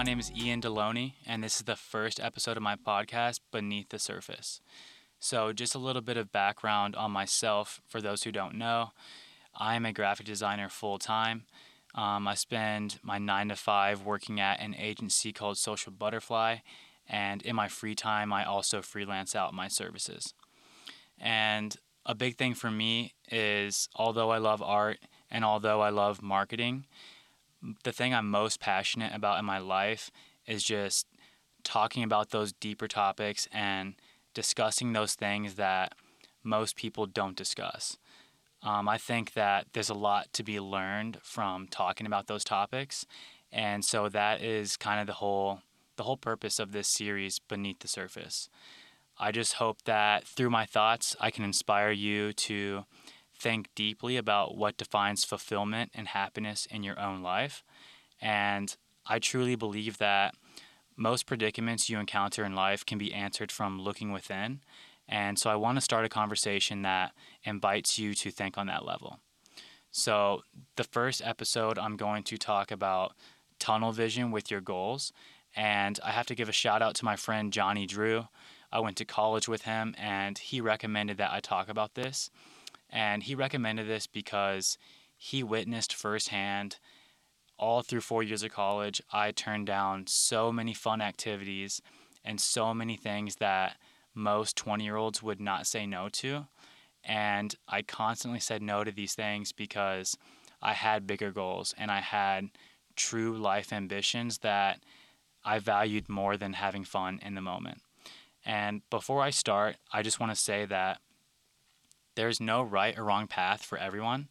My name is Ian Deloney, and this is the first episode of my podcast, Beneath the Surface. So, just a little bit of background on myself for those who don't know. I am a graphic designer full time. Um, I spend my nine to five working at an agency called Social Butterfly, and in my free time, I also freelance out my services. And a big thing for me is although I love art and although I love marketing, the thing I'm most passionate about in my life is just talking about those deeper topics and discussing those things that most people don't discuss. Um, I think that there's a lot to be learned from talking about those topics, and so that is kind of the whole the whole purpose of this series, Beneath the Surface. I just hope that through my thoughts, I can inspire you to think deeply about what defines fulfillment and happiness in your own life. And I truly believe that most predicaments you encounter in life can be answered from looking within. And so I want to start a conversation that invites you to think on that level. So, the first episode, I'm going to talk about tunnel vision with your goals. And I have to give a shout out to my friend Johnny Drew. I went to college with him, and he recommended that I talk about this. And he recommended this because he witnessed firsthand all through four years of college. I turned down so many fun activities and so many things that most 20 year olds would not say no to. And I constantly said no to these things because I had bigger goals and I had true life ambitions that I valued more than having fun in the moment. And before I start, I just want to say that there's no right or wrong path for everyone.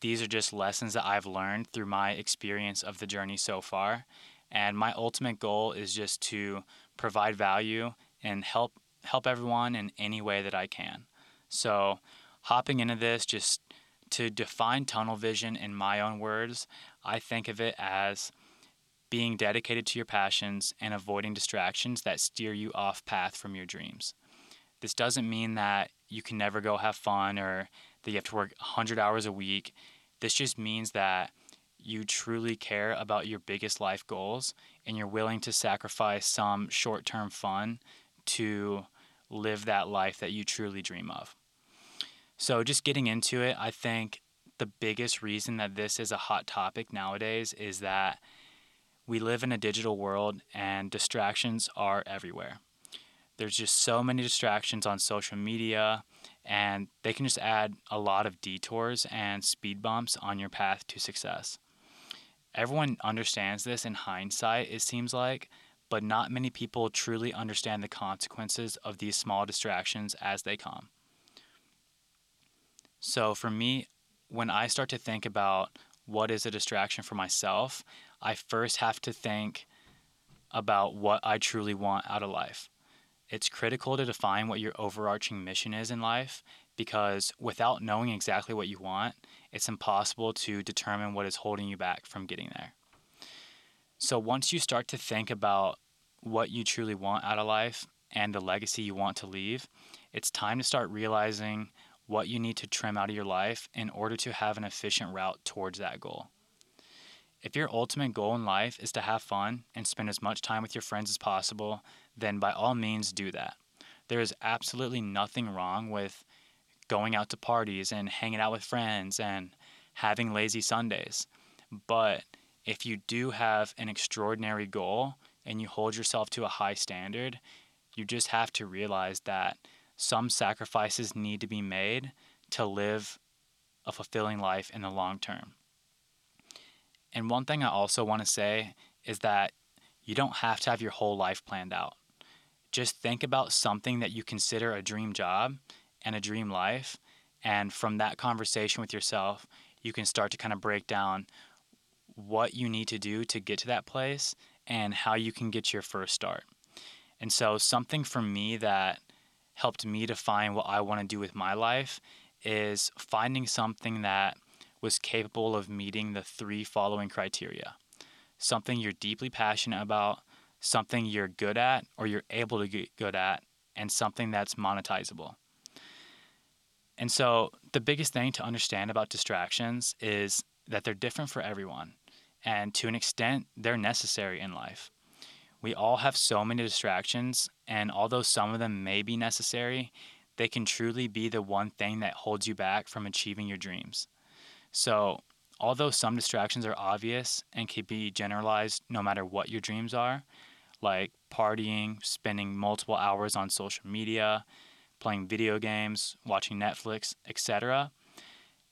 These are just lessons that I've learned through my experience of the journey so far. And my ultimate goal is just to provide value and help help everyone in any way that I can. So, hopping into this just to define tunnel vision in my own words, I think of it as being dedicated to your passions, and avoiding distractions that steer you off path from your dreams. This doesn't mean that you can never go have fun or that you have to work 100 hours a week. This just means that you truly care about your biggest life goals and you're willing to sacrifice some short term fun to live that life that you truly dream of. So, just getting into it, I think the biggest reason that this is a hot topic nowadays is that we live in a digital world and distractions are everywhere. There's just so many distractions on social media, and they can just add a lot of detours and speed bumps on your path to success. Everyone understands this in hindsight, it seems like, but not many people truly understand the consequences of these small distractions as they come. So, for me, when I start to think about what is a distraction for myself, I first have to think about what I truly want out of life. It's critical to define what your overarching mission is in life because without knowing exactly what you want, it's impossible to determine what is holding you back from getting there. So once you start to think about what you truly want out of life and the legacy you want to leave, it's time to start realizing what you need to trim out of your life in order to have an efficient route towards that goal. If your ultimate goal in life is to have fun and spend as much time with your friends as possible, then by all means do that. There is absolutely nothing wrong with going out to parties and hanging out with friends and having lazy Sundays. But if you do have an extraordinary goal and you hold yourself to a high standard, you just have to realize that some sacrifices need to be made to live a fulfilling life in the long term. And one thing I also want to say is that you don't have to have your whole life planned out. Just think about something that you consider a dream job and a dream life. And from that conversation with yourself, you can start to kind of break down what you need to do to get to that place and how you can get your first start. And so, something for me that helped me define what I want to do with my life is finding something that was capable of meeting the three following criteria something you're deeply passionate about, something you're good at or you're able to get good at, and something that's monetizable. And so, the biggest thing to understand about distractions is that they're different for everyone. And to an extent, they're necessary in life. We all have so many distractions, and although some of them may be necessary, they can truly be the one thing that holds you back from achieving your dreams. So, although some distractions are obvious and can be generalized no matter what your dreams are, like partying, spending multiple hours on social media, playing video games, watching Netflix, etc.,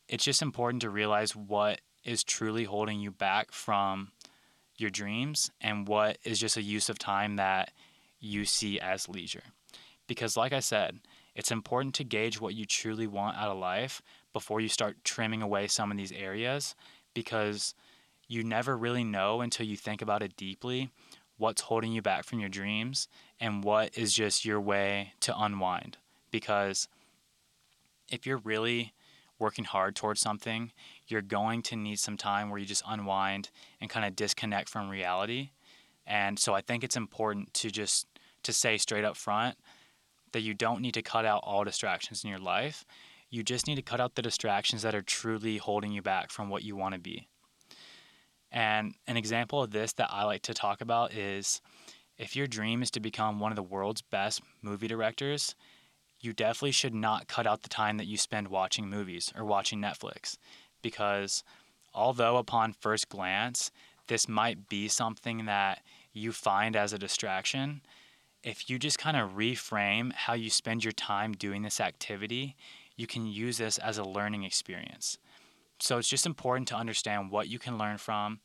it's just important to realize what is truly holding you back from your dreams and what is just a use of time that you see as leisure. Because, like I said, it's important to gauge what you truly want out of life before you start trimming away some of these areas because you never really know until you think about it deeply what's holding you back from your dreams and what is just your way to unwind. Because if you're really working hard towards something, you're going to need some time where you just unwind and kind of disconnect from reality. And so I think it's important to just to say straight up front that you don't need to cut out all distractions in your life. You just need to cut out the distractions that are truly holding you back from what you want to be. And an example of this that I like to talk about is if your dream is to become one of the world's best movie directors, you definitely should not cut out the time that you spend watching movies or watching Netflix because although upon first glance this might be something that you find as a distraction, if you just kind of reframe how you spend your time doing this activity, you can use this as a learning experience. So it's just important to understand what you can learn from,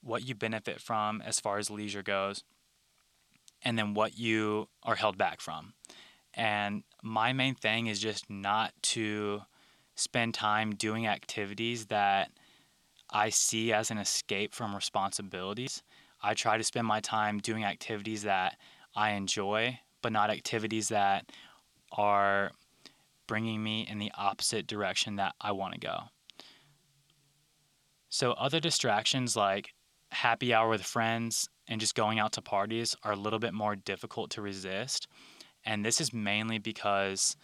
what you benefit from as far as leisure goes, and then what you are held back from. And my main thing is just not to spend time doing activities that I see as an escape from responsibilities. I try to spend my time doing activities that I enjoy, but not activities that are bringing me in the opposite direction that I want to go. So, other distractions like happy hour with friends and just going out to parties are a little bit more difficult to resist. And this is mainly because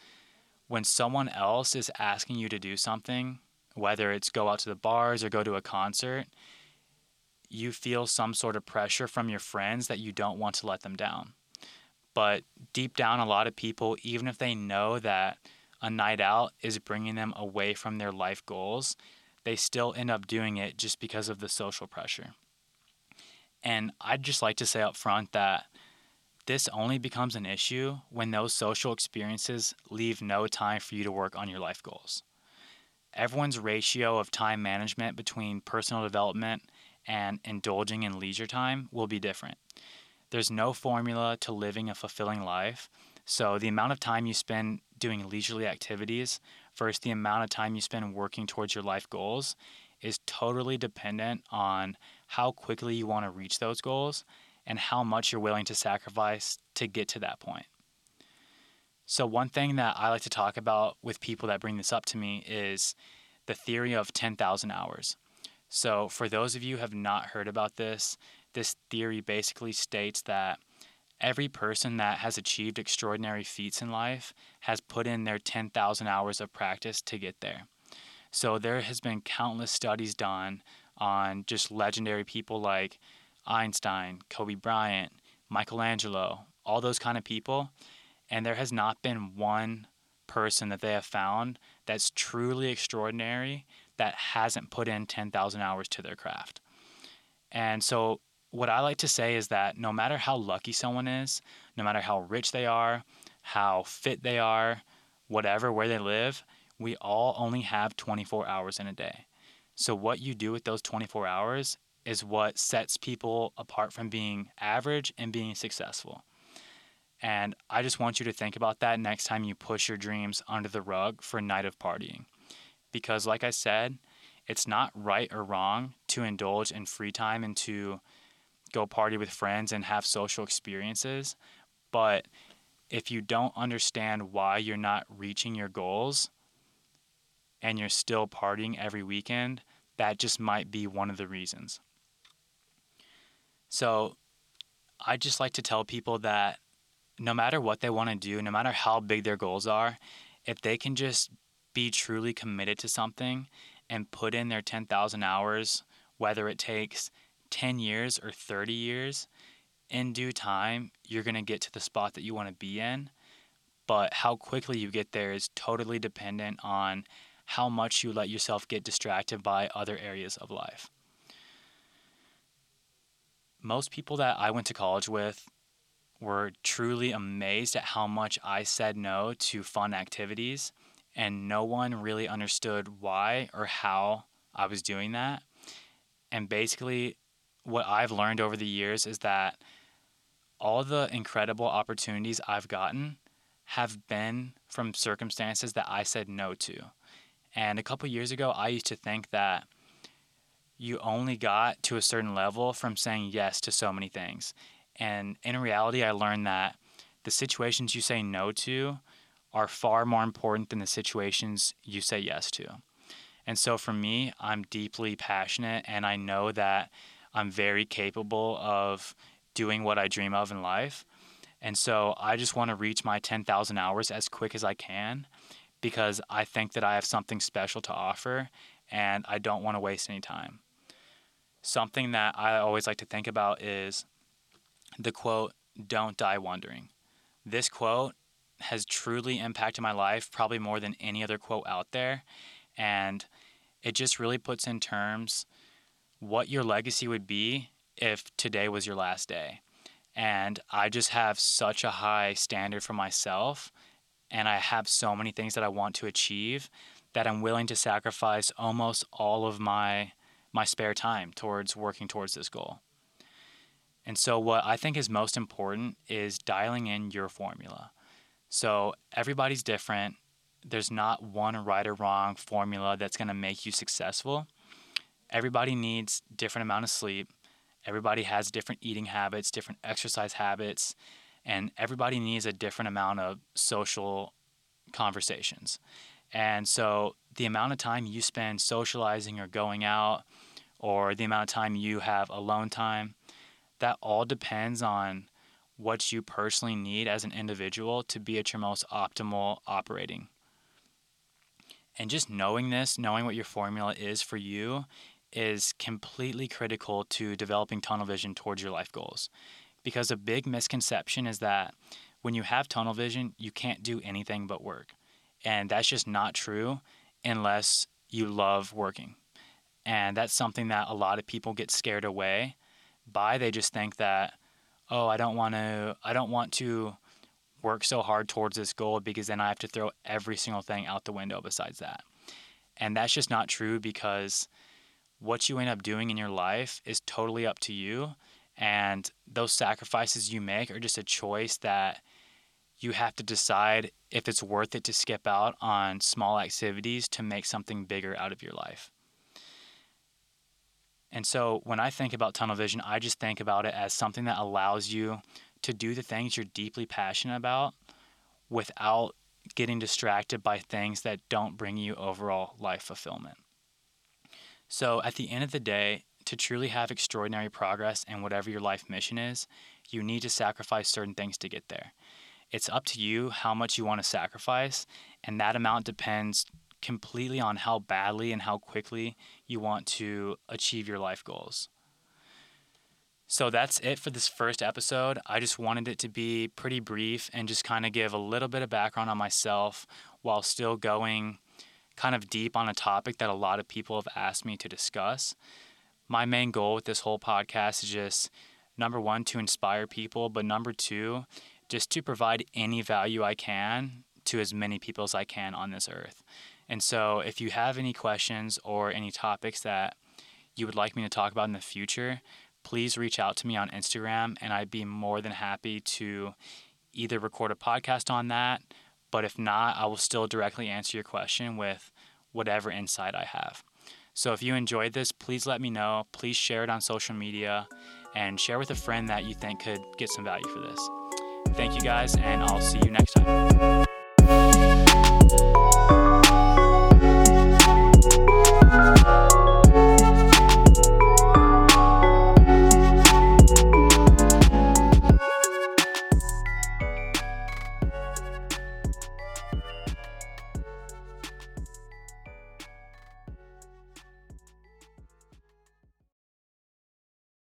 when someone else is asking you to do something, whether it's go out to the bars or go to a concert, you feel some sort of pressure from your friends that you don't want to let them down. But deep down, a lot of people, even if they know that a night out is bringing them away from their life goals, they still end up doing it just because of the social pressure. And I'd just like to say up front that this only becomes an issue when those social experiences leave no time for you to work on your life goals. Everyone's ratio of time management between personal development and indulging in leisure time will be different. There's no formula to living a fulfilling life. So, the amount of time you spend doing leisurely activities versus the amount of time you spend working towards your life goals is totally dependent on how quickly you want to reach those goals and how much you're willing to sacrifice to get to that point. So, one thing that I like to talk about with people that bring this up to me is the theory of 10,000 hours. So, for those of you who have not heard about this, this theory basically states that every person that has achieved extraordinary feats in life has put in their 10,000 hours of practice to get there. So there has been countless studies done on just legendary people like Einstein, Kobe Bryant, Michelangelo, all those kind of people, and there has not been one person that they have found that's truly extraordinary that hasn't put in 10,000 hours to their craft. And so what I like to say is that no matter how lucky someone is, no matter how rich they are, how fit they are, whatever, where they live, we all only have 24 hours in a day. So, what you do with those 24 hours is what sets people apart from being average and being successful. And I just want you to think about that next time you push your dreams under the rug for a night of partying. Because, like I said, it's not right or wrong to indulge in free time and to go party with friends and have social experiences. But if you don't understand why you're not reaching your goals and you're still partying every weekend, that just might be one of the reasons. So I just like to tell people that no matter what they want to do, no matter how big their goals are, if they can just be truly committed to something and put in their 10,000 hours whether it takes 10 years or 30 years, in due time, you're going to get to the spot that you want to be in. But how quickly you get there is totally dependent on how much you let yourself get distracted by other areas of life. Most people that I went to college with were truly amazed at how much I said no to fun activities, and no one really understood why or how I was doing that. And basically, what I've learned over the years is that all the incredible opportunities I've gotten have been from circumstances that I said no to. And a couple years ago, I used to think that you only got to a certain level from saying yes to so many things. And in reality, I learned that the situations you say no to are far more important than the situations you say yes to. And so for me, I'm deeply passionate and I know that I'm very capable of doing what I dream of in life. And so I just want to reach my 10,000 hours as quick as I can because I think that I have something special to offer and I don't want to waste any time. Something that I always like to think about is the quote, Don't die wondering. This quote has truly impacted my life, probably more than any other quote out there. And it just really puts in terms what your legacy would be if today was your last day. And I just have such a high standard for myself, and I have so many things that I want to achieve that I'm willing to sacrifice almost all of my my spare time towards working towards this goal. And so what I think is most important is dialing in your formula. So everybody's different. There's not one right or wrong formula that's going to make you successful. Everybody needs different amount of sleep. Everybody has different eating habits, different exercise habits, and everybody needs a different amount of social conversations. And so the amount of time you spend socializing or going out or the amount of time you have alone time, that all depends on what you personally need as an individual to be at your most optimal operating. And just knowing this, knowing what your formula is for you, is completely critical to developing tunnel vision towards your life goals. Because a big misconception is that when you have tunnel vision, you can't do anything but work. And that's just not true unless you love working. And that's something that a lot of people get scared away by. They just think that, oh, I don't want to I don't want to work so hard towards this goal because then I have to throw every single thing out the window besides that. And that's just not true because what you end up doing in your life is totally up to you. And those sacrifices you make are just a choice that you have to decide if it's worth it to skip out on small activities to make something bigger out of your life. And so when I think about tunnel vision, I just think about it as something that allows you to do the things you're deeply passionate about without getting distracted by things that don't bring you overall life fulfillment. So at the end of the day, to truly have extraordinary progress in whatever your life mission is, you need to sacrifice certain things to get there. It's up to you how much you want to sacrifice, and that amount depends completely on how badly and how quickly you want to achieve your life goals. So that's it for this first episode. I just wanted it to be pretty brief and just kind of give a little bit of background on myself while still going kind of deep on a topic that a lot of people have asked me to discuss. My main goal with this whole podcast is just number one, to inspire people, but number two, just to provide any value I can to as many people as I can on this earth. And so, if you have any questions or any topics that you would like me to talk about in the future, please reach out to me on Instagram, and I'd be more than happy to either record a podcast on that but if not, I will still directly answer your question with whatever insight I have. So if you enjoyed this, please let me know. Please share it on social media and share with a friend that you think could get some value for this. Thank you guys, and I'll see you next time.